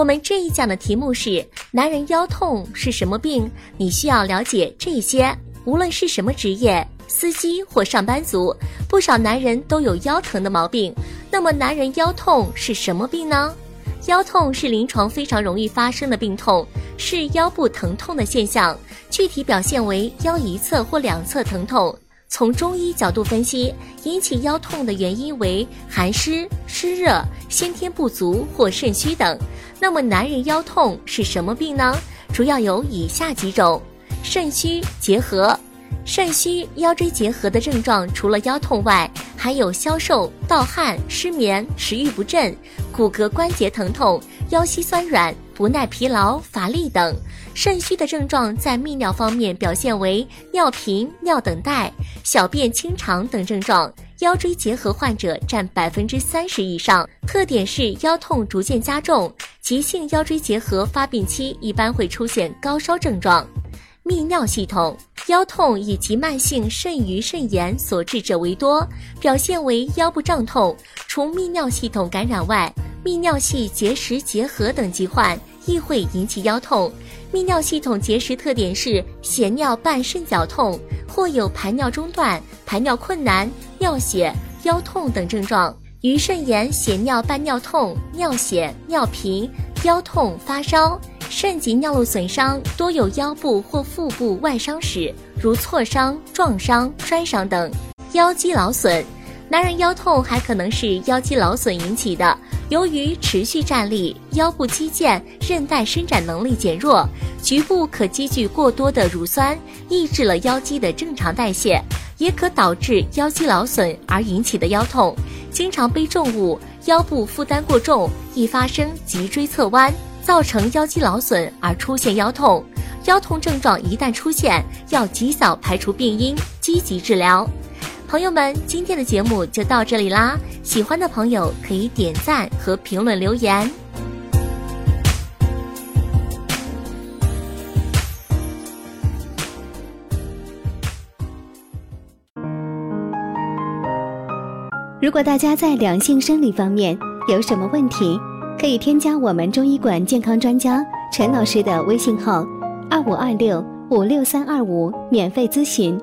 我们这一讲的题目是：男人腰痛是什么病？你需要了解这些。无论是什么职业，司机或上班族，不少男人都有腰疼的毛病。那么，男人腰痛是什么病呢？腰痛是临床非常容易发生的病痛，是腰部疼痛的现象，具体表现为腰一侧或两侧疼痛。从中医角度分析，引起腰痛的原因为寒湿、湿热、先天不足或肾虚等。那么，男人腰痛是什么病呢？主要有以下几种：肾虚结合。肾虚腰椎结合的症状，除了腰痛外，还有消瘦、盗汗、失眠、食欲不振、骨骼关节疼痛、腰膝酸软、不耐疲劳、乏力等。肾虚的症状在泌尿方面表现为尿频、尿等待、小便清长等症状。腰椎结核患者占百分之三十以上，特点是腰痛逐渐加重。急性腰椎结核发病期一般会出现高烧症状。泌尿系统腰痛以及慢性肾盂肾炎所致者为多，表现为腰部胀痛。除泌尿系统感染外，泌尿系结石结核等疾患亦会引起腰痛。泌尿系统结石特点是血尿伴肾绞痛，或有排尿中断、排尿困难、尿血、腰痛等症状。盂肾炎血尿伴尿痛、尿血、尿频、腰痛、发烧。肾及尿路损伤多有腰部或腹部外伤史，如挫伤、撞伤、摔伤等。腰肌劳损，男人腰痛还可能是腰肌劳损引起的。由于持续站立，腰部肌腱、韧带伸展能力减弱，局部可积聚过多的乳酸，抑制了腰肌的正常代谢，也可导致腰肌劳损而引起的腰痛。经常背重物，腰部负担过重，易发生脊椎侧弯。造成腰肌劳损而出现腰痛，腰痛症状一旦出现，要及早排除病因，积极治疗。朋友们，今天的节目就到这里啦，喜欢的朋友可以点赞和评论留言。如果大家在两性生理方面有什么问题，可以添加我们中医馆健康专家陈老师的微信号：二五二六五六三二五，免费咨询。